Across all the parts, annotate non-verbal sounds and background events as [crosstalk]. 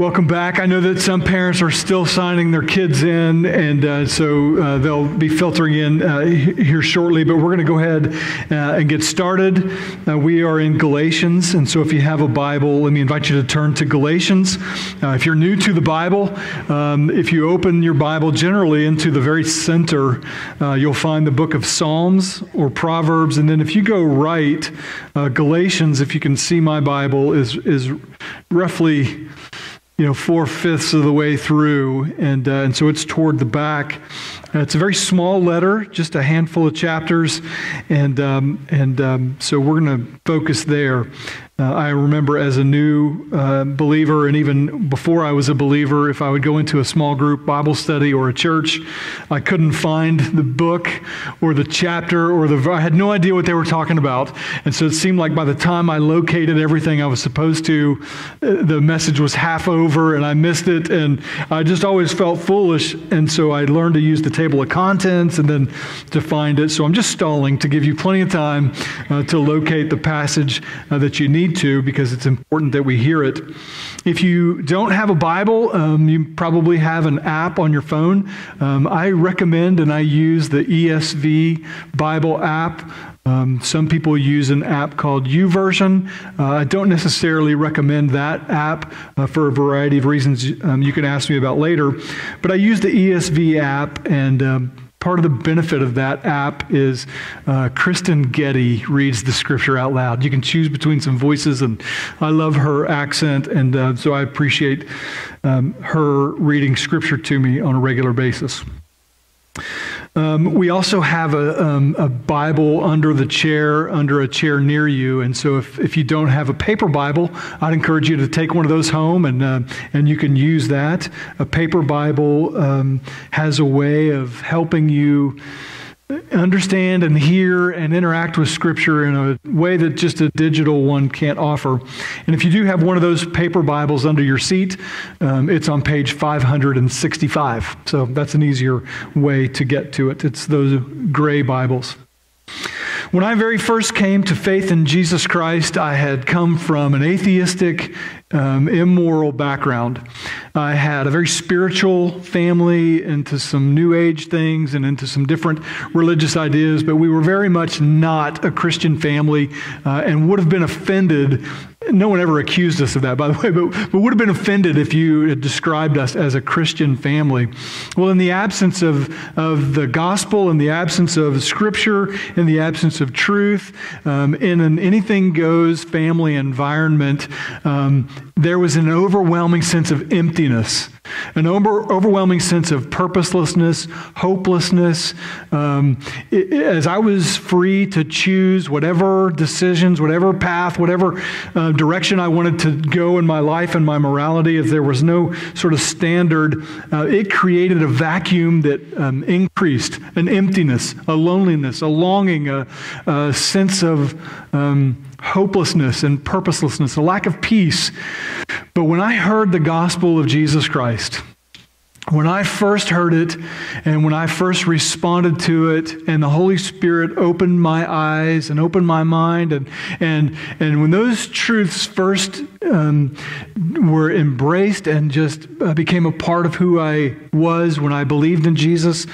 Welcome back. I know that some parents are still signing their kids in, and uh, so uh, they'll be filtering in uh, here shortly, but we're going to go ahead uh, and get started. Uh, we are in Galatians, and so if you have a Bible, let me invite you to turn to Galatians. Uh, if you're new to the Bible, um, if you open your Bible generally into the very center, you'll find the book of Psalms or Proverbs, and then if you go right, Galatians, if you can see my Bible, is, is roughly you know, four fifths of the way through, and uh, and so it's toward the back. Uh, it's a very small letter, just a handful of chapters, and um, and um, so we're going to focus there. Uh, I remember as a new uh, believer, and even before I was a believer, if I would go into a small group Bible study or a church, I couldn't find the book or the chapter or the. I had no idea what they were talking about. And so it seemed like by the time I located everything I was supposed to, uh, the message was half over and I missed it. And I just always felt foolish. And so I learned to use the table of contents and then to find it. So I'm just stalling to give you plenty of time uh, to locate the passage uh, that you need need to because it's important that we hear it. If you don't have a Bible, um, you probably have an app on your phone. Um, I recommend and I use the ESV Bible app. Um, some people use an app called YouVersion. Uh, I don't necessarily recommend that app uh, for a variety of reasons um, you can ask me about later. But I use the ESV app and um, Part of the benefit of that app is uh, Kristyn Getty reads the scripture out loud. You can choose between some voices, and I love her accent, and uh, so I appreciate um, her reading scripture to me on a regular basis. Um, we also have a, um, a, Bible under the chair, under a chair near you. And so if, if you don't have a paper Bible, I'd encourage you to take one of those home and, uh, and you can use that. A paper Bible um, has a way of helping you understand and hear and interact with Scripture in a way that just a digital one can't offer. And if you do have one of those paper Bibles under your seat, um, it's on page 565. So that's an easier way to get to it. It's those gray Bibles. When I very first came to faith in Jesus Christ, I had come from an atheistic, um, immoral background. I had a very spiritual family into some New Age things and into some different religious ideas, but we were very much not a Christian family uh, and would have been offended no one ever accused us of that, by the way, but, but would have been offended if you had described us as a Christian family. Well, in the absence of, of the gospel, in the absence of scripture, in the absence of truth, um, in an anything goes family environment, um, there was an overwhelming sense of emptiness an over, overwhelming sense of purposelessness, hopelessness. Um, it, as I was free to choose whatever decisions, whatever path, whatever uh, direction I wanted to go in my life and my morality, if there was no sort of standard, uh, it created a vacuum that um, increased an emptiness, a loneliness, a longing, a, a sense of. Um, hopelessness and purposelessness, a lack of peace. But when I heard the gospel of Jesus Christ, when I first heard it and when I first responded to it, and the Holy Spirit opened my eyes and opened my mind, and, and, and when those truths first um, were embraced and just uh, became a part of who I was when I believed in Jesus,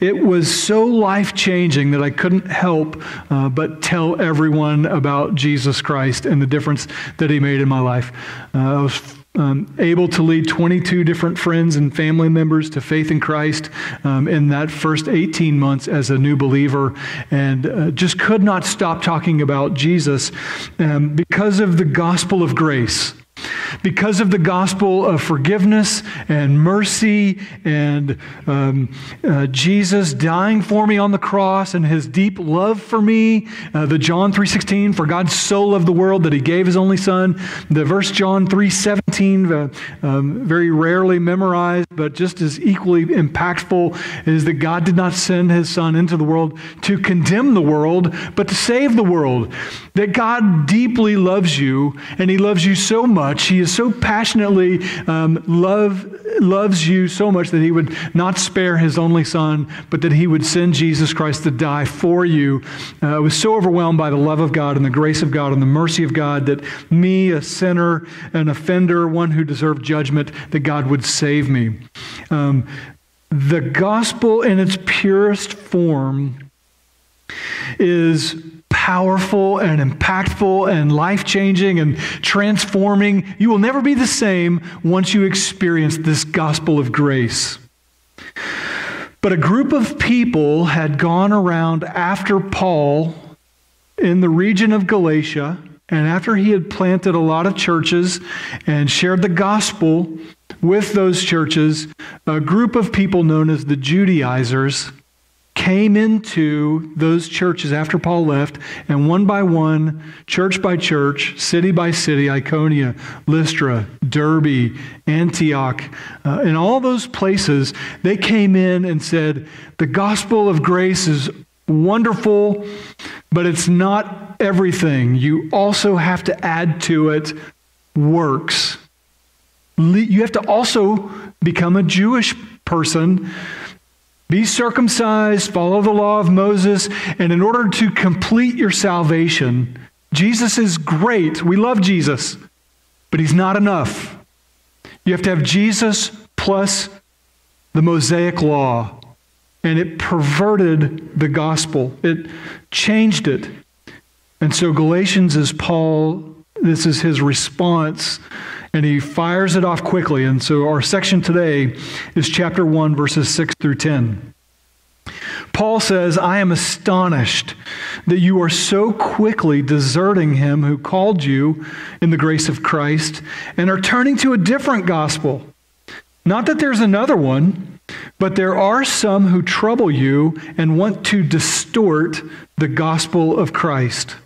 it was so life changing that I couldn't help uh, but tell everyone about Jesus Christ and the difference that He made in my life. Uh, I was um, able to lead 22 different friends and family members to faith in Christ um, in that first 18 months as a new believer, and uh, just could not stop talking about Jesus um, because of the gospel of grace. Because of the gospel of forgiveness and mercy and um, uh, Jesus dying for me on the cross and his deep love for me, uh, the John 3.16, for God so loved the world that he gave his only son, the verse John 3.17, uh, um, very rarely memorized, but just as equally impactful is that God did not send his son into the world to condemn the world, but to save the world. That God deeply loves you and he loves you so much much. He is so passionately um, love, loves you so much that he would not spare his only son, but that he would send Jesus Christ to die for you. Uh, I was so overwhelmed by the love of God and the grace of God and the mercy of God that me, a sinner, an offender, one who deserved judgment, that God would save me. Um, the gospel in its purest form is powerful and impactful and life changing and transforming. You will never be the same once you experience this gospel of grace. But a group of people had gone around after Paul in the region of Galatia, and after he had planted a lot of churches and shared the gospel with those churches, a group of people known as the Judaizers came into those churches after Paul left, and one by one, church by church, city by city, Iconium, Lystra, Derbe, Antioch, uh, in all those places, they came in and said, The gospel of grace is wonderful, but it's not everything. You also have to add to it works. You have to also become a Jewish person be circumcised, follow the law of Moses, and in order to complete your salvation, Jesus is great. We love Jesus, but he's not enough. You have to have Jesus plus the Mosaic law. And it perverted the gospel, it changed it. And so Galatians is Paul, this is his response and he fires it off quickly. And so our section today is chapter 1, verses 6 through 10. Paul says, I am astonished that you are so quickly deserting him who called you in the grace of Christ and are turning to a different gospel. Not that there's another one, but there are some who trouble you and want to distort the gospel of Christ.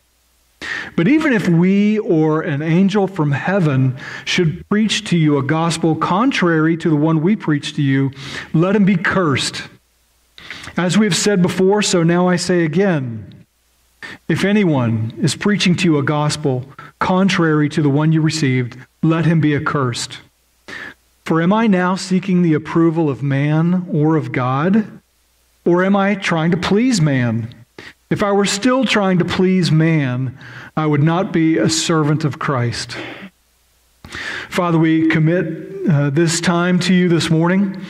But even if we or an angel from heaven should preach to you a gospel contrary to the one we preach to you, let him be cursed. As we have said before, so now I say again if anyone is preaching to you a gospel contrary to the one you received, let him be accursed. For am I now seeking the approval of man or of God? Or am I trying to please man? If I were still trying to please man, I would not be a servant of Christ. Father, we commit uh, this time to you this morning.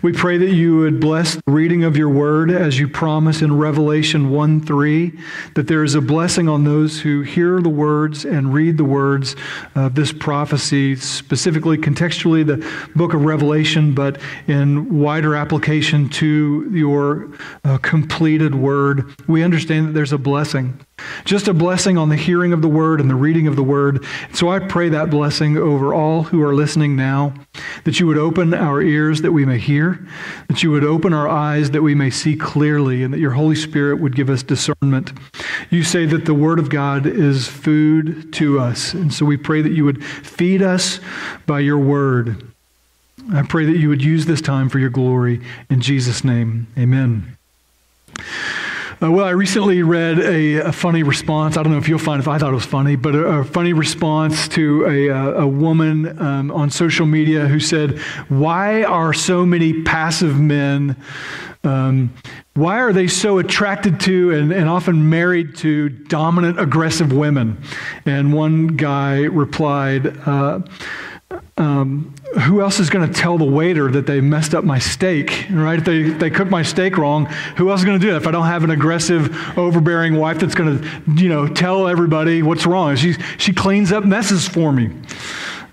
We pray that you would bless the reading of your word as you promise in Revelation 1 3, that there is a blessing on those who hear the words and read the words of this prophecy, specifically contextually the book of Revelation, but in wider application to your uh, completed word. We understand that there's a blessing. Just a blessing on the hearing of the word and the reading of the word. So I pray that blessing over all who are listening now, that you would open our ears that we may hear, that you would open our eyes that we may see clearly, and that your Holy Spirit would give us discernment. You say that the word of God is food to us. And so we pray that you would feed us by your word. I pray that you would use this time for your glory. In Jesus' name, amen. Uh, well, I recently read a, a, funny response. I don't know if you'll find if I thought it was funny, but a, a funny response to a, a woman um, on social media who said, Why are so many passive men? Um, why are they so attracted to and, and often married to dominant, aggressive women? And one guy replied, uh, um, who else is going to tell the waiter that they messed up my steak, right? If they, they cooked my steak wrong, who else is going to do that if I don't have an aggressive, overbearing wife that's going to, you know, tell everybody what's wrong? She, she cleans up messes for me.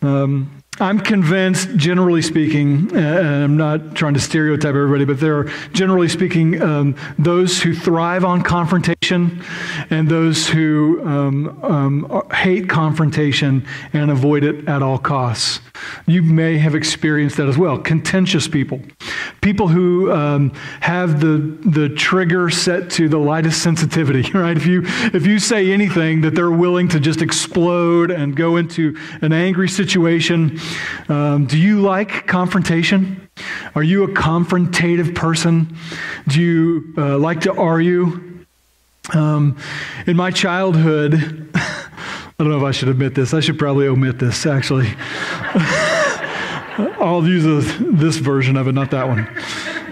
Um, I'm convinced, generally speaking, and I'm not trying to stereotype everybody, but there are, generally speaking, um, those who thrive on confrontation and those who um, um, hate confrontation and avoid it at all costs. You may have experienced that as well. Contentious people, people who um, have the the trigger set to the lightest sensitivity. [laughs] Right? If you if you say anything, that they're willing to just explode and go into an angry situation. Um, do you like confrontation? Are you a confrontative person? Do you uh, like to argue? Um, in my childhood. [laughs] I don't know if I should admit this. I should probably omit this, actually. [laughs] I'll use a, this version of it, not that one.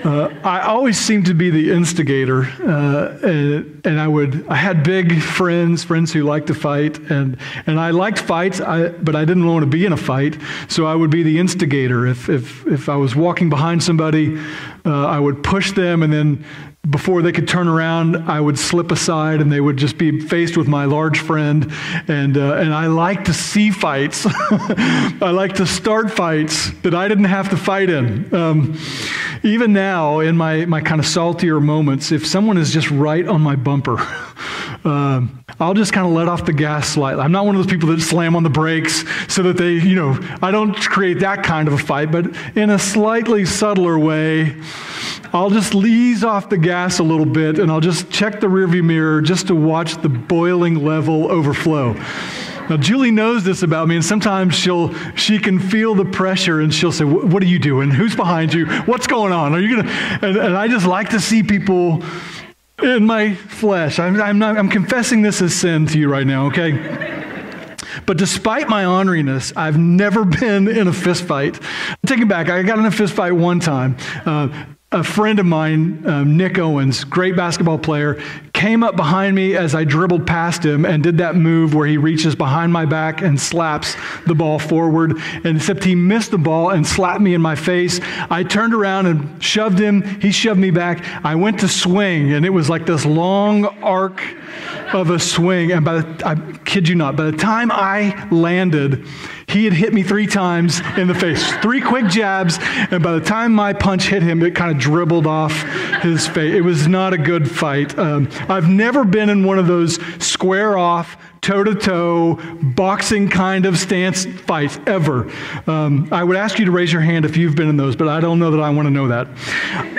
Uh, I always seemed to be the instigator, uh, and, and, I would. I had big friends, friends who liked to fight, and and I liked fights, I, but I didn't want to be in a fight, so I would be the instigator. If if if I was walking behind somebody, uh, I would push them, and then before they could turn around, I would slip aside and they would just be faced with my large friend. And, uh, and I like to see fights. [laughs] I like to start fights that I didn't have to fight in. Um, even now, in my, my kind of saltier moments, if someone is just right on my bumper, uh, [laughs] I'll just kind of let off the gas slightly. I'm not one of those people that slam on the brakes so that they, you know, I don't create that kind of a fight, but in a slightly subtler way, I'll just ease off the gas a little bit and I'll just check the rearview mirror just to watch the boiling level overflow. Now Julie knows this about me, and sometimes she'll she can feel the pressure, and she'll say, "What are you doing? Who's behind you? What's going on? Are you gonna?" And, and I just like to see people in my flesh. I'm, I'm, not, I'm confessing this as sin to you right now, okay? But despite my honoriness, I've never [laughs] been in a fist fight. Take it back. I got in a fist fight one time. Uh, a friend of mine, um, Nick Owens, great basketball player, came up behind me as I dribbled past him and did that move where he reaches behind my back and slaps the ball forward. And except he missed the ball and slapped me in my face, I turned around and shoved him. He shoved me back. I went to swing, and it was like this long arc of a swing. And by the, I kid you not, by the time I landed, he had hit me three times in the face, three quick jabs, and by the time my punch hit him, it kind of dribbled off his face. It was not a good fight. Um, I've never been in one of those square off, toe to toe, boxing kind of stance fights ever. Um, I would ask you to raise your hand if you've been in those, but I don't know that I want to know that.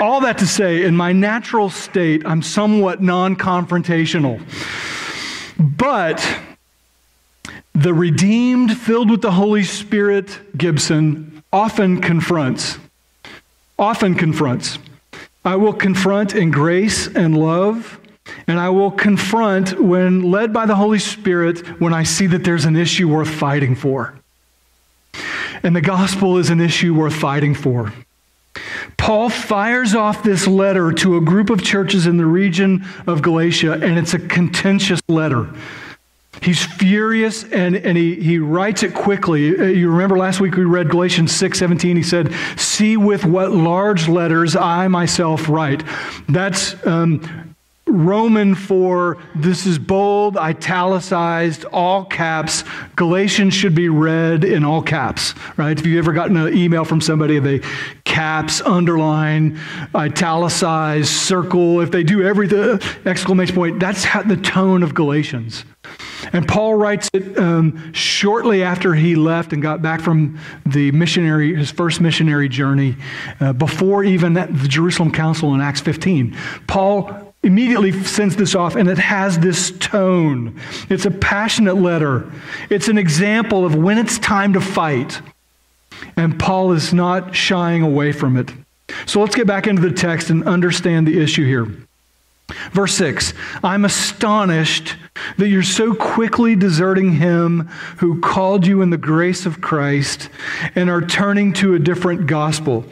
All that to say, in my natural state, I'm somewhat non confrontational. But the redeemed, filled with the Holy Spirit Gibson often confronts. Often confronts. I will confront in grace and love, and I will confront when led by the Holy Spirit when I see that there's an issue worth fighting for. And the gospel is an issue worth fighting for. Paul fires off this letter to a group of churches in the region of Galatia, and it's a contentious letter. He's furious and, and he, he writes it quickly. Uh, you remember last week we read Galatians 6 17. He said, See with what large letters I myself write. That's um, Roman for this is bold, italicized, all caps. Galatians should be read in all caps, right? If you've ever gotten an email from somebody, they caps, underline, italicize, circle. If they do everything, exclamation point, that's the tone of Galatians. And Paul writes it um, shortly after he left and got back from the missionary, his first missionary journey, uh, before even the Jerusalem Council in Acts 15. Paul immediately sends this off, and it has this tone. It's a passionate letter. It's an example of when it's time to fight. And Paul is not shying away from it. So let's get back into the text and understand the issue here. Verse 6 I'm astonished that you're so quickly deserting him who called you in the grace of Christ and are turning to a different gospel.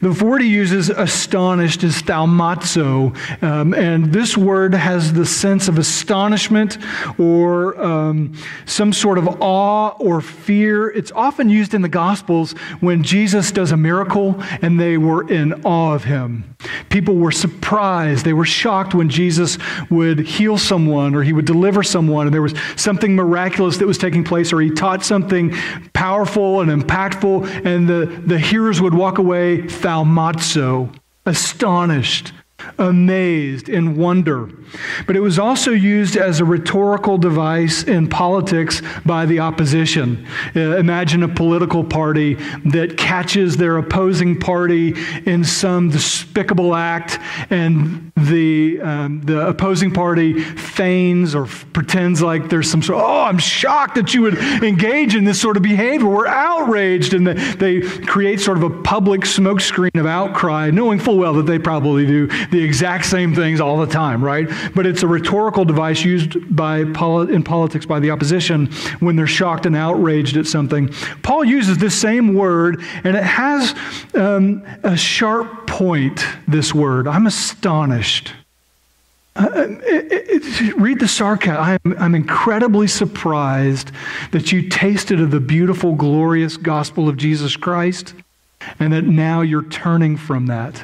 The word he uses, astonished, is thaumazo, um, and this word has the sense of astonishment or um, some sort of awe or fear. It's often used in the Gospels when Jesus does a miracle and they were in awe of him. People were surprised, they were shocked when Jesus would heal someone or he would deliver someone and there was something miraculous that was taking place or he taught something powerful and impactful and the, the hearers would walk away thaumazo, astonished, amazed, in wonder. But it was also used as a rhetorical device in politics by the opposition. Uh, imagine a political party that catches their opposing party in some despicable act, and the, um, the opposing party feigns or pretends like there's some sort of, oh, I'm shocked that you would engage in this sort of behavior. We're outraged. And they create sort of a public smokescreen of outcry, knowing full well that they probably do [laughs] the exact same things all the time, right? But it's a rhetorical device used by in politics by the opposition when they're shocked and outraged at something. Paul uses this same word, and it has um, a sharp point, this word. I'm astonished. Uh, it, it, read the sarcasm. I'm, I'm incredibly surprised that you tasted of the beautiful, glorious gospel of Jesus Christ and that now you're turning from that.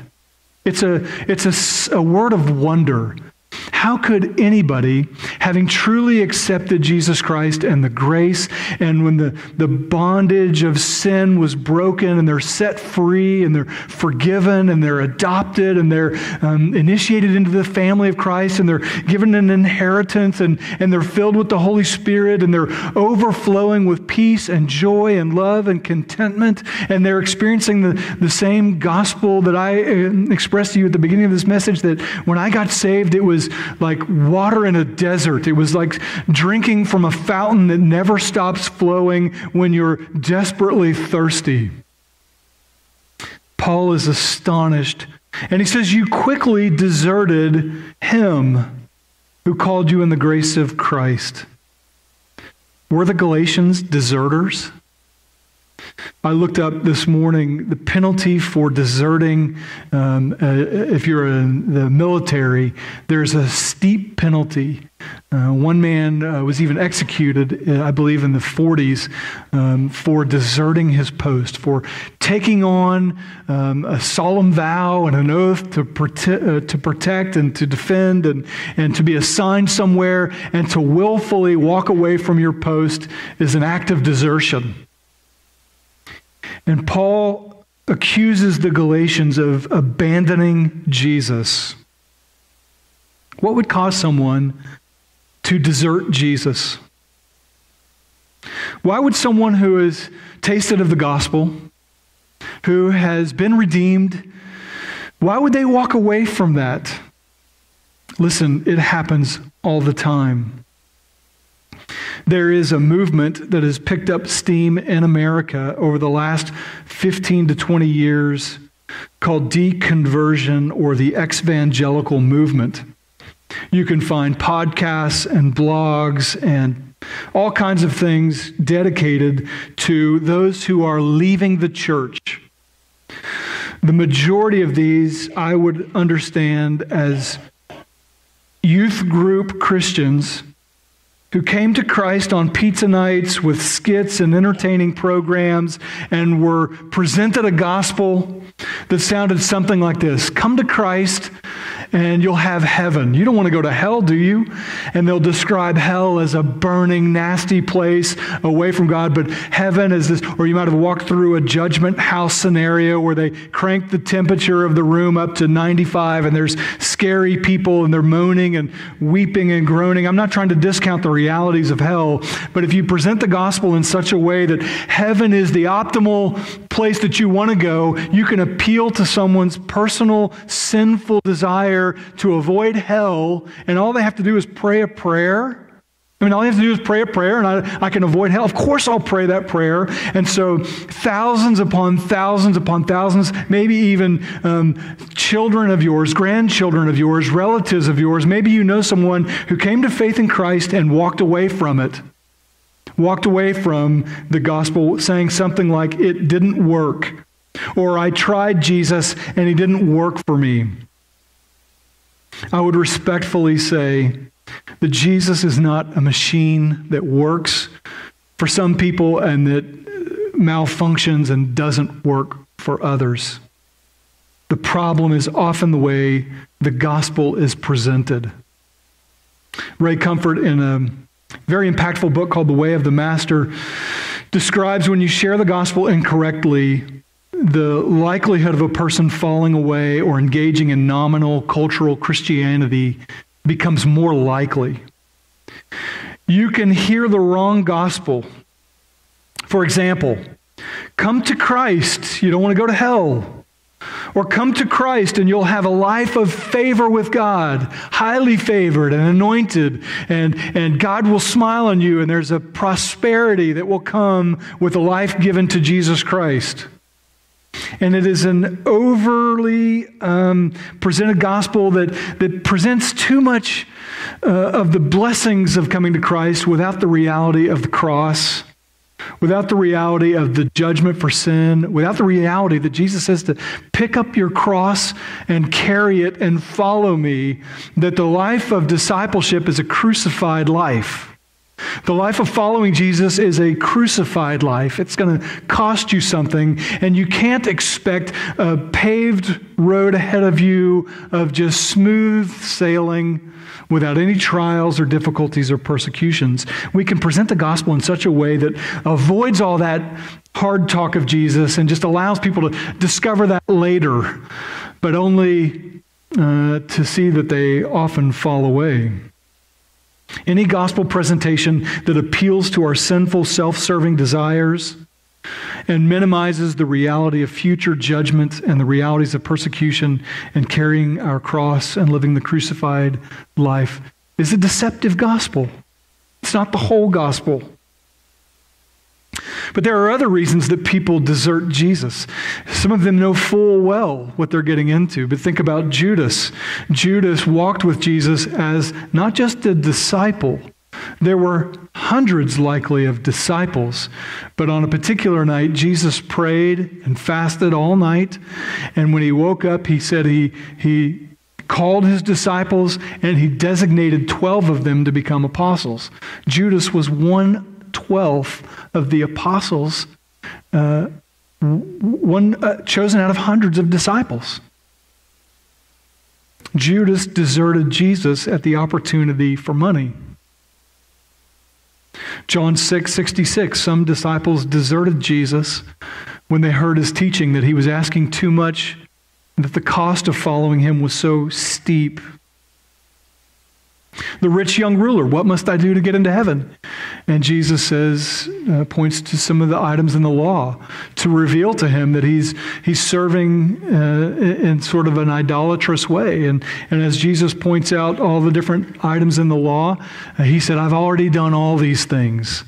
It's a, it's a, a word of wonder how could anybody, having truly accepted Jesus Christ and the grace, and when the, the bondage of sin was broken and they're set free and they're forgiven and they're adopted and they're um, initiated into the family of Christ and they're given an inheritance and, and they're filled with the Holy Spirit and they're overflowing with peace and joy and love and contentment and they're experiencing the, the same gospel that I uh, expressed to you at the beginning of this message that when I got saved, it was like water in a desert. It was like drinking from a fountain that never stops flowing when you're desperately thirsty. Paul is astonished. And he says, You quickly deserted him who called you in the grace of Christ. Were the Galatians deserters? I looked up this morning the penalty for deserting. Um, uh, if you're in the military, there's a steep penalty. Uh, one man uh, was even executed, uh, I believe, in the 40s um, for deserting his post, for taking on um, a solemn vow and an oath to, prote- uh, to protect and to defend and, and to be assigned somewhere and to willfully walk away from your post is an act of desertion. And Paul accuses the Galatians of abandoning Jesus. What would cause someone to desert Jesus? Why would someone who has tasted of the gospel, who has been redeemed, why would they walk away from that? Listen, it happens all the time. There is a movement that has picked up steam in America over the last 15 to 20 years called deconversion or the exvangelical movement. You can find podcasts and blogs and all kinds of things dedicated to those who are leaving the church. The majority of these I would understand as youth group Christians who came to Christ on pizza nights with skits and entertaining programs and were presented a gospel that sounded something like this. Come to Christ and you'll have heaven. You don't want to go to hell, do you? And they'll describe hell as a burning, nasty place away from God, but heaven is this, or you might have walked through a judgment house scenario where they crank the temperature of the room up to 95 and there's scary people and they're moaning and weeping and groaning. I'm not trying to discount the realities of hell, but if you present the gospel in such a way that heaven is the optimal place that you want to go, you can appeal to someone's personal sinful desire to avoid hell, and all they have to do is pray a prayer. I mean, all you have to do is pray a prayer, and I, I can avoid hell. Of course, I'll pray that prayer. And so, thousands upon thousands upon thousands, maybe even um, children of yours, grandchildren of yours, relatives of yours, maybe you know someone who came to faith in Christ and walked away from it. Walked away from the gospel saying something like, it didn't work. Or I tried Jesus and he didn't work for me. I would respectfully say that Jesus is not a machine that works for some people and that malfunctions and doesn't work for others. The problem is often the way the gospel is presented. Ray Comfort, in a very impactful book called The Way of the Master, describes when you share the gospel incorrectly, the likelihood of a person falling away or engaging in nominal cultural Christianity becomes more likely. You can hear the wrong gospel. For example, come to Christ, you don't want to go to hell. Or come to Christ and you'll have a life of favor with God, highly favored and anointed, and, and God will smile on you, and there's a prosperity that will come with a life given to Jesus Christ. And it is an overly um, presented gospel that, that presents too much uh, of the blessings of coming to Christ without the reality of the cross, without the reality of the judgment for sin, without the reality that Jesus says to pick up your cross and carry it and follow me, that the life of discipleship is a crucified life. The life of following Jesus is a crucified life. It's going to cost you something, and you can't expect a paved road ahead of you of just smooth sailing without any trials or difficulties or persecutions. We can present the gospel in such a way that avoids all that hard talk of Jesus and just allows people to discover that later, but only uh, to see that they often fall away. Any gospel presentation that appeals to our sinful, self serving desires and minimizes the reality of future judgment and the realities of persecution and carrying our cross and living the crucified life is a deceptive gospel. It's not the whole gospel. But there are other reasons that people desert Jesus. Some of them know full well what they're getting into. But think about Judas. Judas walked with Jesus as not just a disciple, there were hundreds likely of disciples, but on a particular night, Jesus prayed and fasted all night. And when he woke up, he said he, he called his disciples and he designated 12 of them to become apostles. Judas was one twelfth of the apostles, uh, one uh, chosen out of hundreds of disciples. Judas deserted Jesus at the opportunity for money. John 6 66, some disciples deserted Jesus when they heard his teaching that he was asking too much and that the cost of following him was so steep. The rich young ruler, what must I do to get into heaven? And Jesus says, uh, points to some of the items in the law to reveal to him that he's, he's serving uh, in sort of an idolatrous way. And, and as Jesus points out all the different items in the law, uh, he said, I've already done all these things.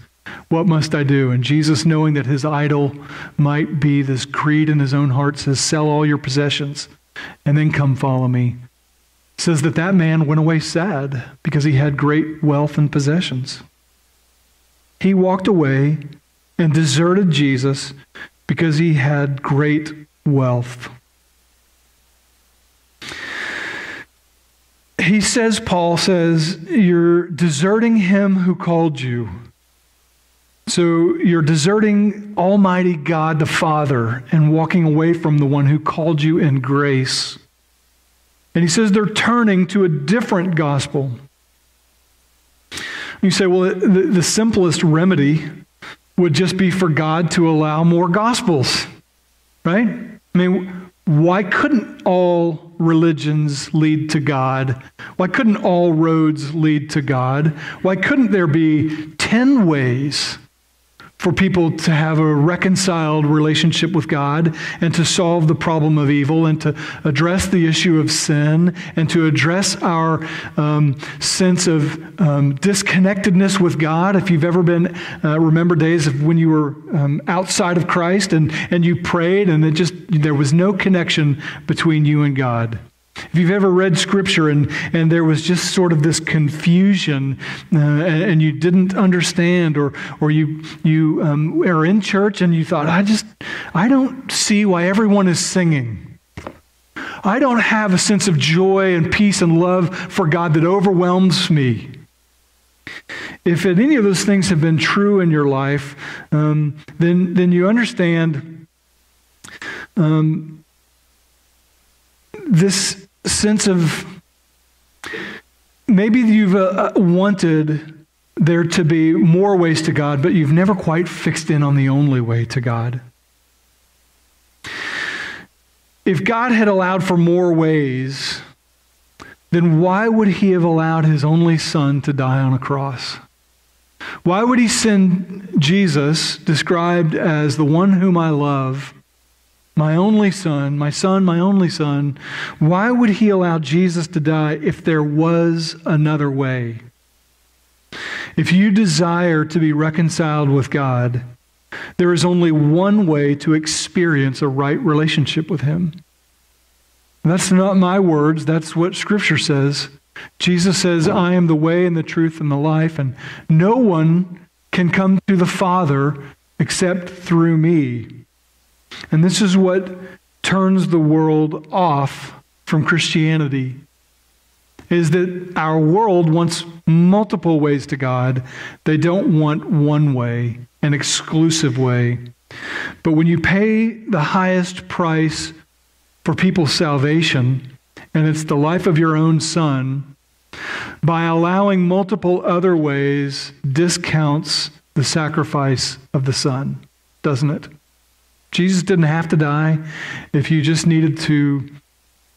What must I do? And Jesus, knowing that his idol might be this creed in his own heart, says, Sell all your possessions and then come follow me says that that man went away sad because he had great wealth and possessions. He walked away and deserted Jesus because he had great wealth. He says, Paul says, you're deserting him who called you. So you're deserting Almighty God the Father and walking away from the one who called you in grace. And he says they're turning to a different gospel. You say, well, the, the simplest remedy would just be for God to allow more gospels, right? I mean, why couldn't all religions lead to God? Why couldn't all roads lead to God? Why couldn't there be 10 ways for people to have a reconciled relationship with God and to solve the problem of evil and to address the issue of sin and to address our um, sense of um, disconnectedness with God. If you've ever been, uh, remember days of when you were um, outside of Christ and, and you prayed and it just, there was no connection between you and God. If you've ever read scripture and, and there was just sort of this confusion uh, and, you didn't understand, or, or you, you um, are in church and you thought, I just, I don't see why everyone is singing. I don't have a sense of joy and peace and love for God that overwhelms me. If any of those things have been true in your life, um, then, then you understand um, this sense of maybe you've uh, uh, wanted there to be more ways to God, but you've never quite fixed in on the only way to God. If God had allowed for more ways, then why would he have allowed his only son to die on a cross? Why would he send Jesus, described as the one whom I love, my only son, my son, my only son, why would he allow Jesus to die if there was another way? If you desire to be reconciled with God, There is only one way to experience a right relationship with Him. That's not my words, that's what Scripture says. Jesus says, I am the way and the truth and the life, and no one can come to the Father except through me. And this is what turns the world off from Christianity is that our world wants multiple ways to God. They don't want one way, an exclusive way. But when you pay the highest price for people's salvation, and it's the life of your own son, by allowing multiple other ways discounts the sacrifice of the son, doesn't it? Jesus didn't have to die if you just needed to,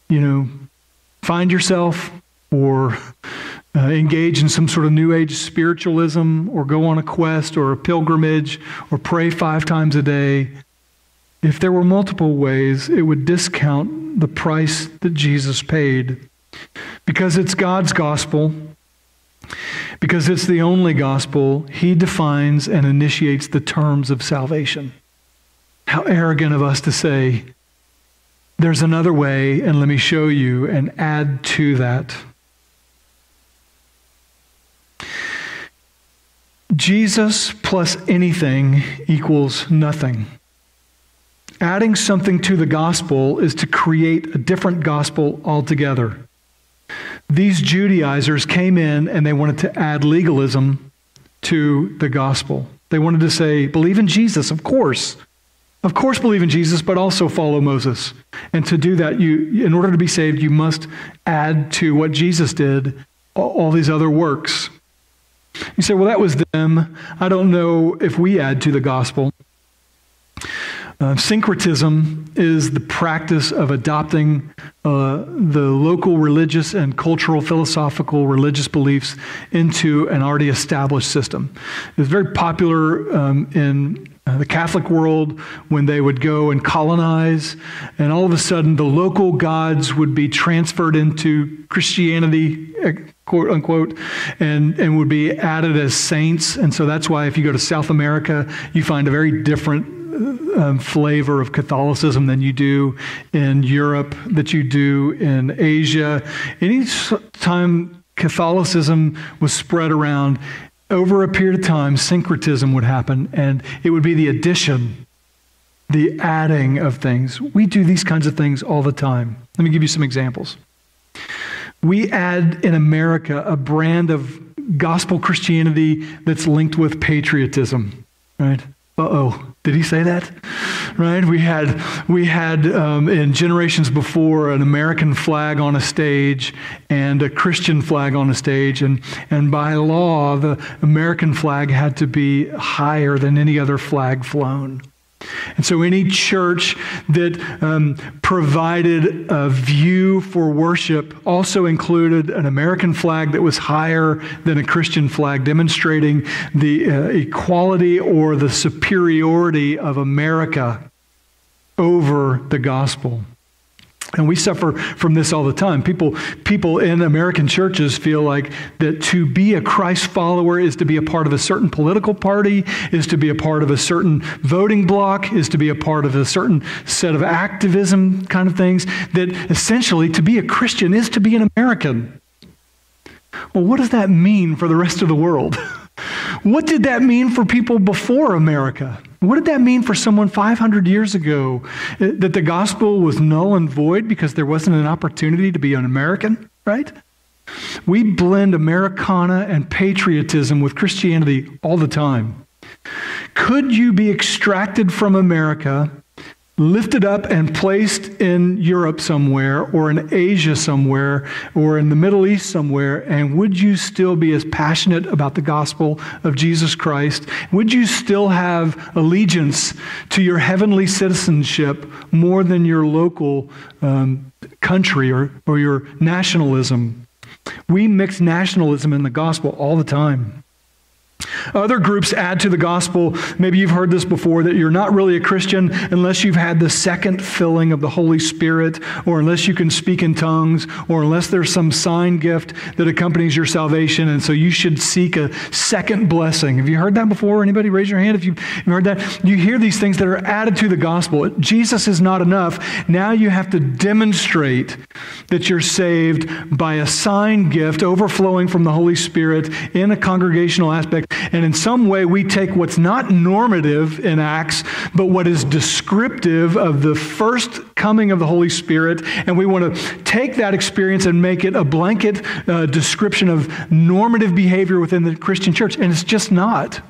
you know, find yourself or uh, engage in some sort of New Age spiritualism or go on a quest or a pilgrimage or pray five times a day. If there were multiple ways, it would discount the price that Jesus paid. Because it's God's gospel, because it's the only gospel, He defines and initiates the terms of salvation. How arrogant of us to say, there's another way, and let me show you and add to that. Jesus plus anything equals nothing. Adding something to the gospel is to create a different gospel altogether. These Judaizers came in and they wanted to add legalism to the gospel. They wanted to say, believe in Jesus, of course. Of course, believe in Jesus, but also follow Moses. And to do that, you, in order to be saved, you must add to what Jesus did all these other works. You say, well, that was them. I don't know if we add to the gospel. Uh, syncretism is the practice of adopting uh, the local religious and cultural, philosophical, religious beliefs into an already established system. It's very popular um, in the Catholic world when they would go and colonize, and all of a sudden the local gods would be transferred into Christianity uh, quote unquote, and, and would be added as saints. And so that's why if you go to South America, you find a very different um, flavor of Catholicism than you do in Europe, that you do in Asia. Any time Catholicism was spread around, over a period of time, syncretism would happen, and it would be the addition, the adding of things. We do these kinds of things all the time. Let me give you some examples. We add in America a brand of gospel Christianity that's linked with patriotism, right? Uh oh, did he say that? Right? We had we had um, in generations before an American flag on a stage and a Christian flag on a stage, and and by law the American flag had to be higher than any other flag flown. And so, any church that um, provided a view for worship also included an American flag that was higher than a Christian flag, demonstrating the uh, equality or the superiority of America over the gospel. And we suffer from this all the time. People, people in American churches feel like that to be a Christ follower is to be a part of a certain political party, is to be a part of a certain voting bloc, is to be a part of a certain set of activism kind of things. That essentially to be a Christian is to be an American. Well, what does that mean for the rest of the world? [laughs] what did that mean for people before America? What did that mean for someone 500 years ago? Uh, that the gospel was null and void because there wasn't an opportunity to be an American, right? We blend Americana and patriotism with Christianity all the time. Could you be extracted from America lifted up and placed in Europe somewhere or in Asia somewhere or in the Middle East somewhere, and would you still be as passionate about the gospel of Jesus Christ? Would you still have allegiance to your heavenly citizenship more than your local um, country or, or your nationalism? We mix nationalism and the gospel all the time. Other groups add to the gospel. Maybe you've heard this before that you're not really a Christian unless you've had the second filling of the Holy Spirit, or unless you can speak in tongues, or unless there's some sign gift that accompanies your salvation. And so you should seek a second blessing. Have you heard that before? Anybody raise your hand if you've heard that? You hear these things that are added to the gospel. Jesus is not enough. Now you have to demonstrate that you're saved by a sign gift overflowing from the Holy Spirit in a congregational aspect and in some way, we take what's not normative in Acts, but what is descriptive of the first coming of the Holy Spirit, and we want to take that experience and make it a blanket uh, description of normative behavior within the Christian church. And it's just not.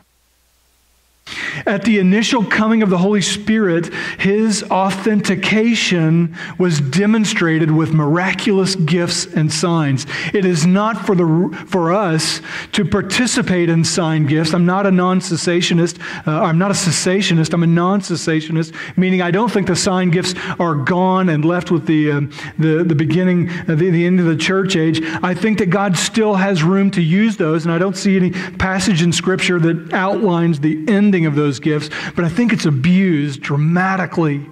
At the initial coming of the Holy Spirit, his authentication was demonstrated with miraculous gifts and signs. It is not for, the, for us to participate in sign gifts. I'm not a non cessationist. Uh, I'm not a cessationist. I'm a non cessationist, meaning I don't think the sign gifts are gone and left with the, uh, the, the beginning, uh, the, the end of the church age. I think that God still has room to use those, and I don't see any passage in Scripture that outlines the ending of those gifts, but I think it's abused dramatically.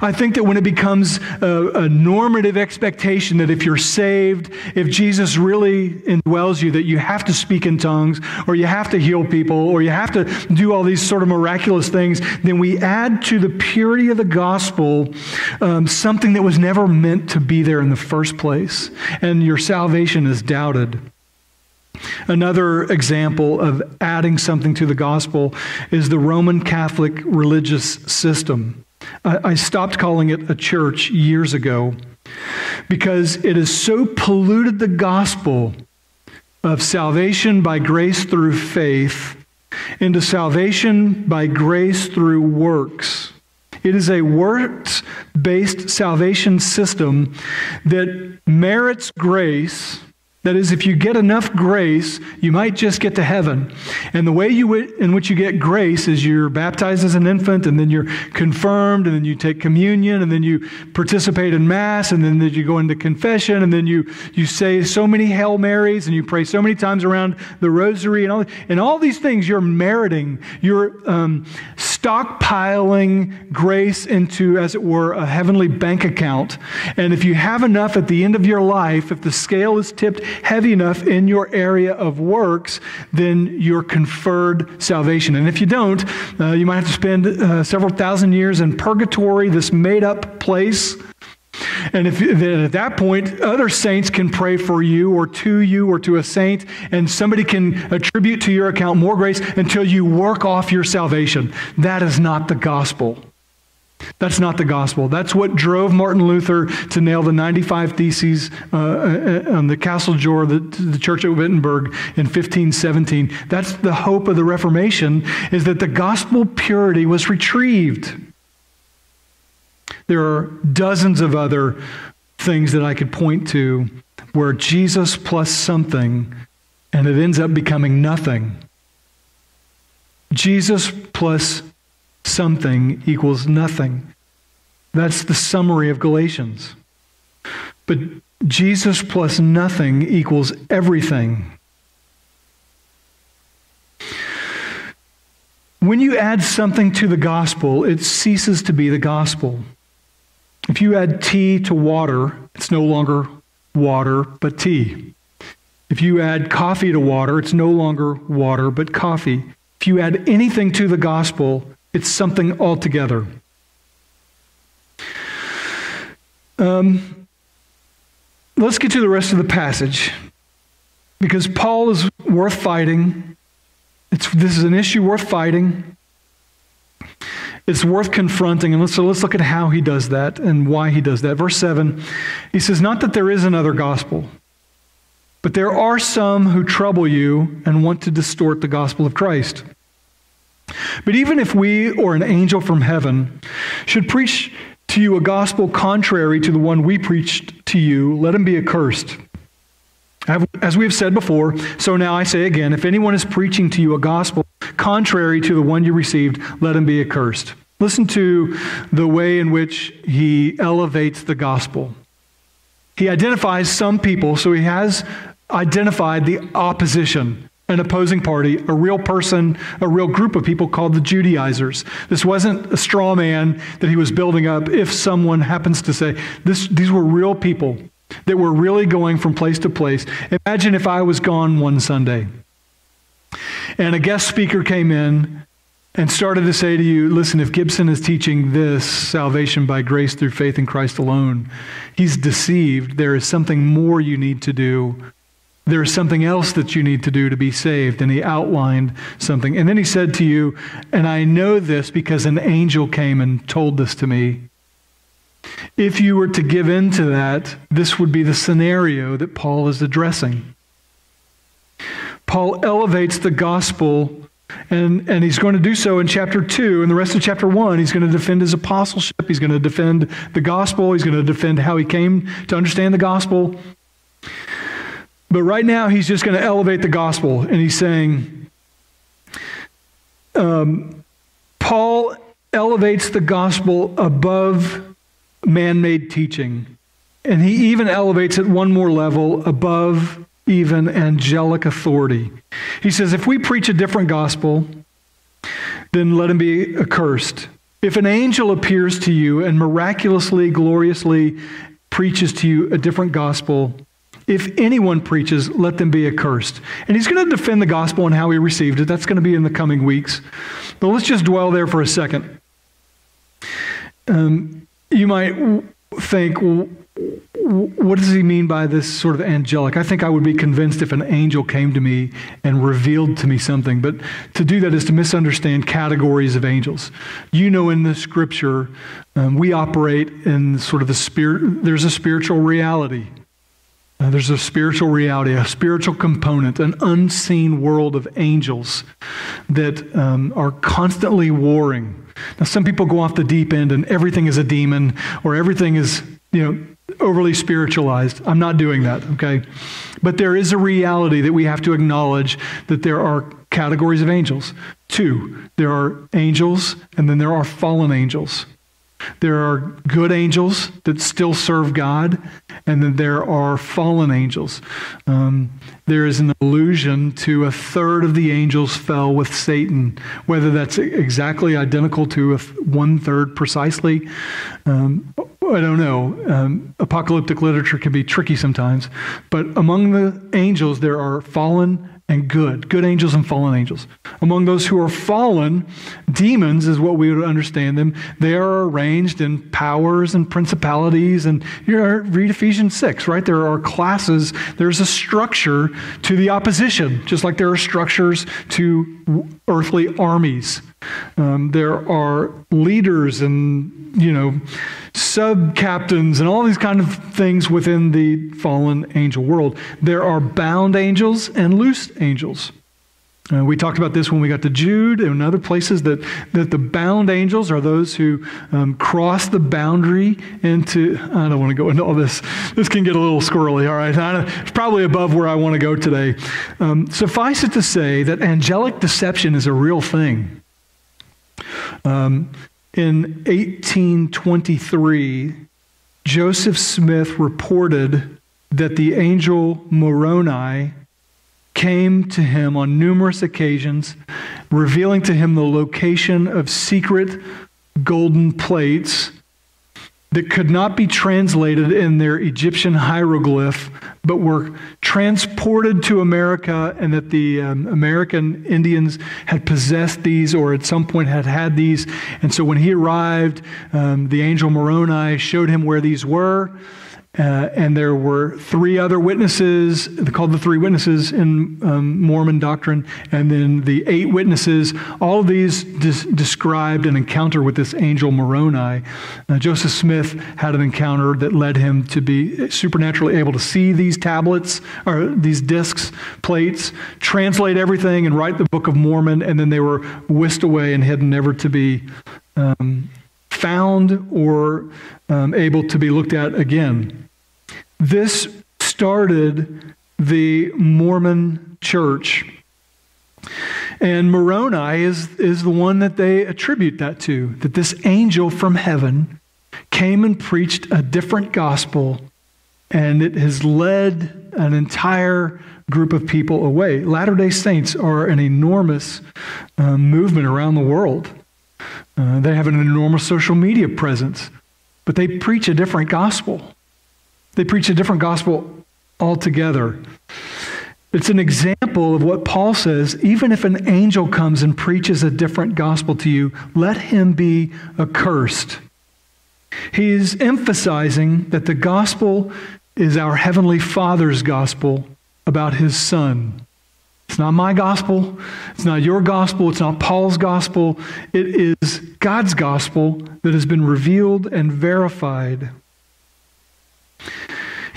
I think that when it becomes a, a, normative expectation that if you're saved, if Jesus really indwells you, that you have to speak in tongues, or you have to heal people, or you have to do all these sort of miraculous things, then we add to the purity of the gospel um, something that was never meant to be there in the first place, and your salvation is doubted. Another example of adding something to the gospel is the Roman Catholic religious system. I, stopped calling it a church years ago because it has so polluted the gospel of salvation by grace through faith into salvation by grace through works. It is a works based salvation system that merits grace that is, if you get enough grace, you might just get to heaven. And the way you in which you get grace is you're baptized as an infant, and then you're confirmed, and then you take communion, and then you participate in Mass, and then you go into confession, and then you, you say so many Hail Marys, and you pray so many times around the rosary, and all, and all these things you're meriting. You're um, stockpiling grace into, as it were, a heavenly bank account. And if you have enough at the end of your life, if the scale is tipped heavy enough in your area of works, then you're conferred salvation. And if you don't, uh, you might have to spend uh, several thousand years in purgatory, this made up place. And if at that point, other saints can pray for you or to you or to a saint, and somebody can attribute to your account more grace until you work off your salvation. That is not the gospel. That's not the gospel. That's what drove Martin Luther to nail the 95 Theses uh, uh, on the castle door of the, the church at Wittenberg in 1517. That's the hope of the Reformation, is that the gospel purity was retrieved. There are dozens of other things that I could point to where Jesus plus something and it ends up becoming nothing. Jesus plus something equals nothing. That's the summary of Galatians. But Jesus plus nothing equals everything. When you add something to the gospel, it ceases to be the gospel. If you add tea to water, it's no longer water, but tea. If you add coffee to water, it's no longer water, but coffee. If you add anything to the gospel, it's something altogether. Um, let's get to the rest of the passage because Paul is worth fighting. It's, this is an issue worth fighting. It's worth confronting. And let's, so let's look at how he does that and why he does that. Verse 7, he says, Not that there is another gospel, but there are some who trouble you and want to distort the gospel of Christ. But even if we or an angel from heaven should preach to you a gospel contrary to the one we preached to you, let him be accursed. As we have said before, so now I say again if anyone is preaching to you a gospel contrary to the one you received, let him be accursed. Listen to the way in which he elevates the gospel. He identifies some people, so he has identified the opposition an opposing party, a real person, a real group of people called the Judaizers. This wasn't a straw man that he was building up if someone happens to say, this, these were real people that were really going from place to place. Imagine if I was gone one Sunday and a guest speaker came in and started to say to you, listen, if Gibson is teaching this salvation by grace through faith in Christ alone, he's deceived. There is something more you need to do there is something else that you need to do to be saved. And he outlined something. And then he said to you, and I know this because an angel came and told this to me. If you were to give in to that, this would be the scenario that Paul is addressing. Paul elevates the gospel, and, and he's going to do so in chapter 2. And the rest of chapter 1, he's going to defend his apostleship. He's going to defend the gospel. He's going to defend how he came to understand the gospel. But right now, he's just going to elevate the gospel, and he's saying, um, Paul elevates the gospel above man made teaching. And he even elevates it one more level above even angelic authority. He says, if we preach a different gospel, then let him be accursed. If an angel appears to you and miraculously, gloriously preaches to you a different gospel, if anyone preaches, let them be accursed. And he's going to defend the gospel and how he received it. That's going to be in the coming weeks. But let's just dwell there for a second. Um, you might think, what does he mean by this sort of angelic? I think I would be convinced if an angel came to me and revealed to me something. But to do that is to misunderstand categories of angels. You know, in the scripture, um, we operate in sort of the spirit, there's a spiritual reality. Uh, there's a spiritual reality, a spiritual component, an unseen world of angels that um, are constantly warring. Now, some people go off the deep end and everything is a demon or everything is, you know, overly spiritualized. I'm not doing that, okay? But there is a reality that we have to acknowledge that there are categories of angels. Two, there are angels and then there are fallen angels. There are good angels that still serve God, and then there are fallen angels. Um, there is an allusion to a third of the angels fell with Satan. Whether that's exactly identical to a one third precisely, um, I don't know. Um, apocalyptic literature can be tricky sometimes, but among the angels there are fallen and good, good angels and fallen angels. Among those who are fallen, demons is what we would understand them. They are arranged in powers and principalities. And you read Ephesians 6, right? There are classes, there's a structure to the opposition, just like there are structures to earthly armies. Um, there are leaders and, you know, sub captains and all these kind of things within the fallen angel world. There are bound angels and loose angels. Uh, we talked about this when we got to Jude and other places that, that the bound angels are those who um, cross the boundary into. I don't want to go into all this. This can get a little squirrely, all right? It's probably above where I want to go today. Um, suffice it to say that angelic deception is a real thing. Um, in 1823, Joseph Smith reported that the angel Moroni came to him on numerous occasions, revealing to him the location of secret golden plates that could not be translated in their Egyptian hieroglyph, but were transported to America, and that the um, American Indians had possessed these or at some point had had these. And so when he arrived, um, the angel Moroni showed him where these were. Uh, and there were three other witnesses, called the three witnesses in um, Mormon doctrine, and then the eight witnesses. All of these des- described an encounter with this angel Moroni. Uh, Joseph Smith had an encounter that led him to be supernaturally able to see these tablets, or these discs, plates, translate everything, and write the Book of Mormon, and then they were whisked away and hidden, never to be um, found or um, able to be looked at again. This started the Mormon church. And Moroni is, is the one that they attribute that to, that this angel from heaven came and preached a different gospel and it has led an entire group of people away. Latter day Saints are an enormous uh, movement around the world. Uh, they have an enormous social media presence, but they preach a different gospel. They preach a different gospel altogether. It's an example of what Paul says even if an angel comes and preaches a different gospel to you, let him be accursed. He is emphasizing that the gospel is our Heavenly Father's gospel about His Son. It's not my gospel. It's not your gospel. It's not Paul's gospel. It is God's gospel that has been revealed and verified.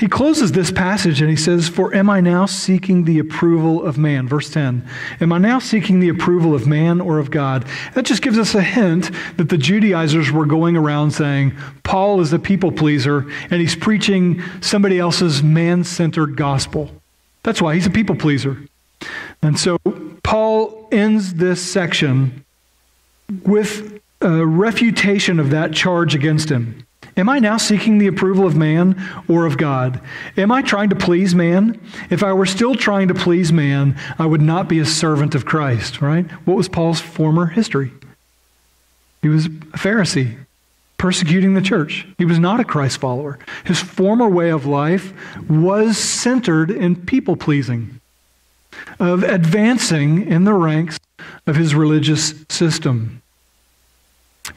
He closes this passage and he says, For am I now seeking the approval of man? Verse 10. Am I now seeking the approval of man or of God? That just gives us a hint that the Judaizers were going around saying, Paul is a people pleaser and he's preaching somebody else's man centered gospel. That's why he's a people pleaser. And so Paul ends this section with a refutation of that charge against him. Am I now seeking the approval of man or of God? Am I trying to please man? If I were still trying to please man, I would not be a servant of Christ, right? What was Paul's former history? He was a Pharisee, persecuting the church. He was not a Christ follower. His former way of life was centered in people pleasing, of advancing in the ranks of his religious system.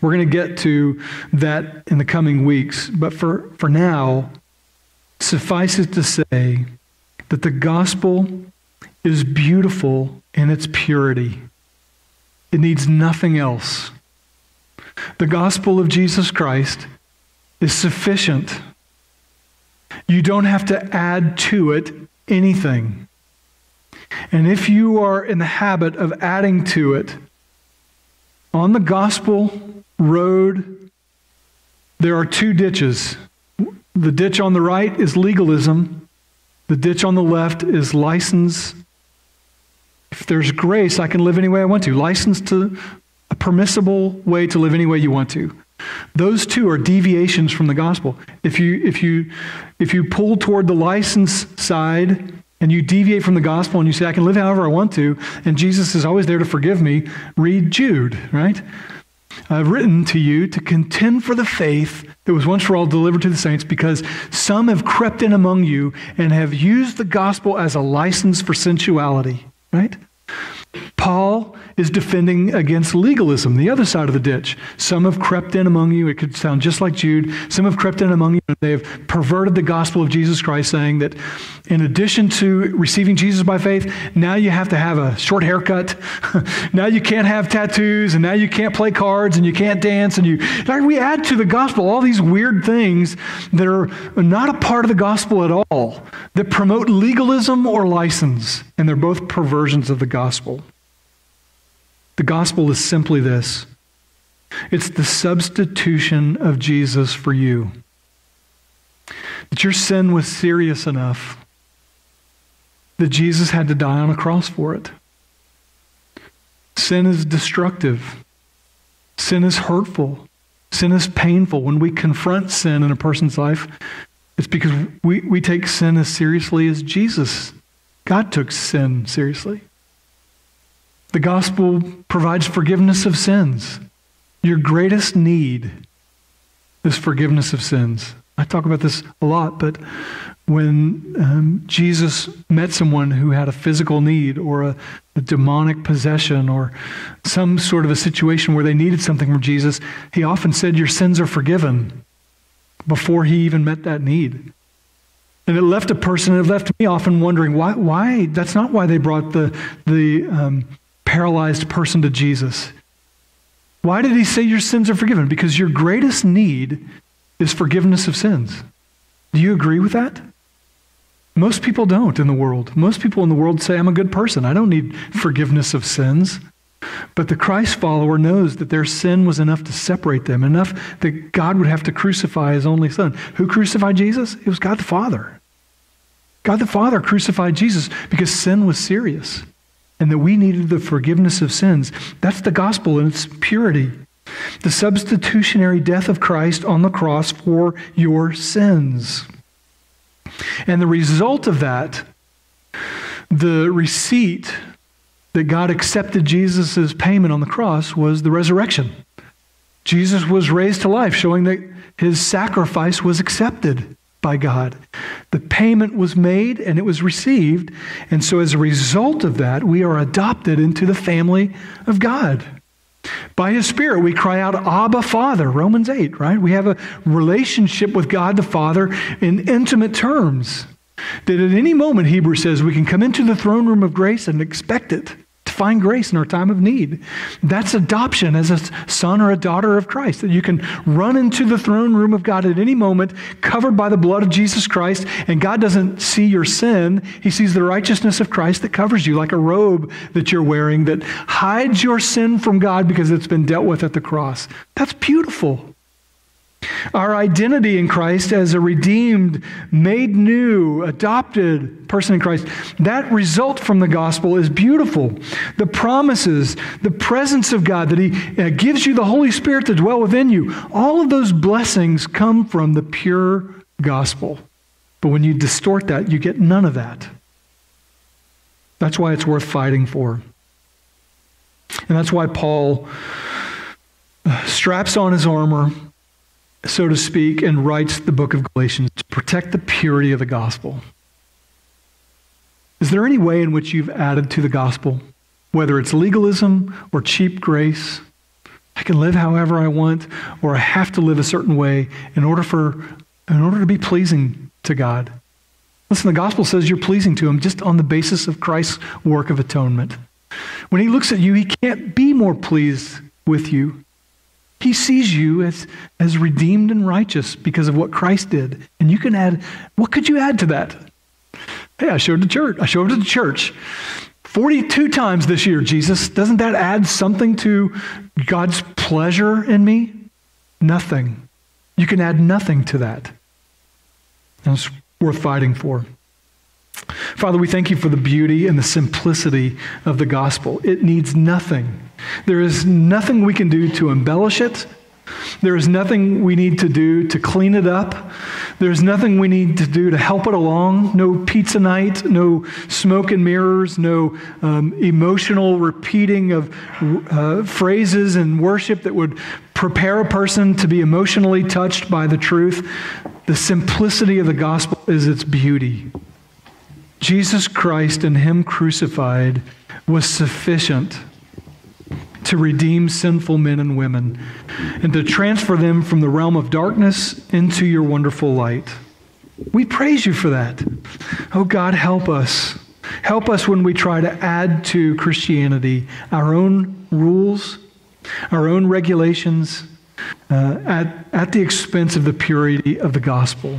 We're going to get to that in the coming weeks, but for, for now, suffice it to say that the gospel is beautiful in its purity. It needs nothing else. The gospel of Jesus Christ is sufficient. You don't have to add to it anything. And if you are in the habit of adding to it, on the gospel road, there are two ditches. The ditch on the right is legalism, the ditch on the left is license. If there's grace, I can live any way I want to. License to a permissible way to live any way you want to. Those two are deviations from the gospel. If you, if you, if you pull toward the license side and you deviate from the gospel and you say, I can live however I want to, and Jesus is always there to forgive me, read Jude, right? I've written to you to contend for the faith that was once for all delivered to the saints, because some have crept in among you and have used the gospel as a license for sensuality, right? Paul is defending against legalism, the other side of the ditch. Some have crept in among you. It could sound just like Jude. Some have crept in among you and they have perverted the gospel of Jesus Christ, saying that in addition to receiving Jesus by faith, now you have to have a short haircut. [laughs] now you can't have tattoos, and now you can't play cards, and you can't dance. And you, we add to the gospel all these weird things that are not a part of the gospel at all, that promote legalism or license, and they're both perversions of the gospel. The gospel is simply this it's the substitution of Jesus for you. That your sin was serious enough that Jesus had to die on a cross for it. Sin is destructive. Sin is hurtful. Sin is painful. When we confront sin in a person's life, it's because we, we take sin as seriously as Jesus. God took sin seriously. The gospel provides forgiveness of sins. Your greatest need is forgiveness of sins. I talk about this a lot, but when um, Jesus met someone who had a physical need or a, a, demonic possession or some sort of a situation where they needed something from Jesus, he often said, Your sins are forgiven before he even met that need. And it left a person, it left me often wondering, why? why? That's not why they brought the, the um, paralyzed person to Jesus. Why did he say your sins are forgiven? Because your greatest need is forgiveness of sins. Do you agree with that? Most people don't in the world. Most people in the world say, I'm a good person. I don't need forgiveness of sins. But the Christ follower knows that their sin was enough to separate them, enough that God would have to crucify his only son. Who crucified Jesus? It was God the Father. God the Father crucified Jesus because sin was serious and that we needed the forgiveness of sins. That's the gospel in its purity. The substitutionary death of Christ on the cross for your sins. And the result of that, the receipt that God accepted Jesus' payment on the cross was the resurrection. Jesus was raised to life, showing that his sacrifice was accepted by God. The payment was made and it was received. And so, as a result of that, we are adopted into the family of God. By His Spirit, we cry out, Abba, Father, Romans 8, right? We have a relationship with God the Father in intimate terms. That at any moment, Hebrews says, we can come into the throne room of grace and expect it find grace in our time of need. That's adoption as a son or a daughter of Christ, that you can run into the throne room of God at any moment, covered by the blood of Jesus Christ, and God doesn't see your sin. He sees the righteousness of Christ that covers you, like a robe that you're wearing that hides your sin from God because it's been dealt with at the cross. That's beautiful. Our identity in Christ as a redeemed, made new, adopted person in Christ, that result from the gospel is beautiful. The promises, the presence of God, that He uh, gives you the Holy Spirit to dwell within you, all of those blessings come from the pure gospel. But when you distort that, you get none of that. That's why it's worth fighting for. And that's why Paul uh, straps on his armor so to speak, and writes the book of Galatians to protect the purity of the gospel. Is there any way in which you've added to the gospel, whether it's legalism or cheap grace? I can live however I want, or I have to live a certain way in order for in order to be pleasing to God. Listen, the gospel says you're pleasing to him just on the basis of Christ's work of atonement. When he looks at you, he can't be more pleased with you he sees you as, as redeemed and righteous because of what Christ did. And you can add, what could you add to that? Hey, I showed the church. I showed it to the church 42 times this year, Jesus. Doesn't that add something to God's pleasure in me? Nothing. You can add nothing to that. And it's worth fighting for. Father, we thank you for the beauty and the simplicity of the gospel. It needs nothing. There is nothing we can do to embellish it. There is nothing we need to do to clean it up. There's nothing we need to do to help it along. No pizza night, no smoke and mirrors, no um, emotional repeating of uh, phrases and worship that would prepare a person to be emotionally touched by the truth. The simplicity of the gospel is its beauty. Jesus Christ and Him crucified was sufficient to redeem sinful men and women and to transfer them from the realm of darkness into your wonderful light. We praise you for that. Oh God, help us. Help us when we try to add to Christianity our own rules, our own regulations, uh, at, at the expense of the purity of the gospel.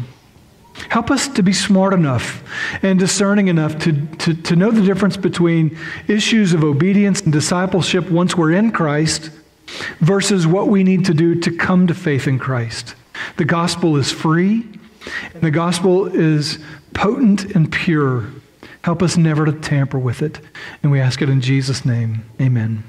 Help us to be smart enough and discerning enough to, to, to know the difference between issues of obedience and discipleship once we're in Christ versus what we need to do to come to faith in Christ. The gospel is free, and the gospel is potent and pure. Help us never to tamper with it. And we ask it in Jesus' name. Amen.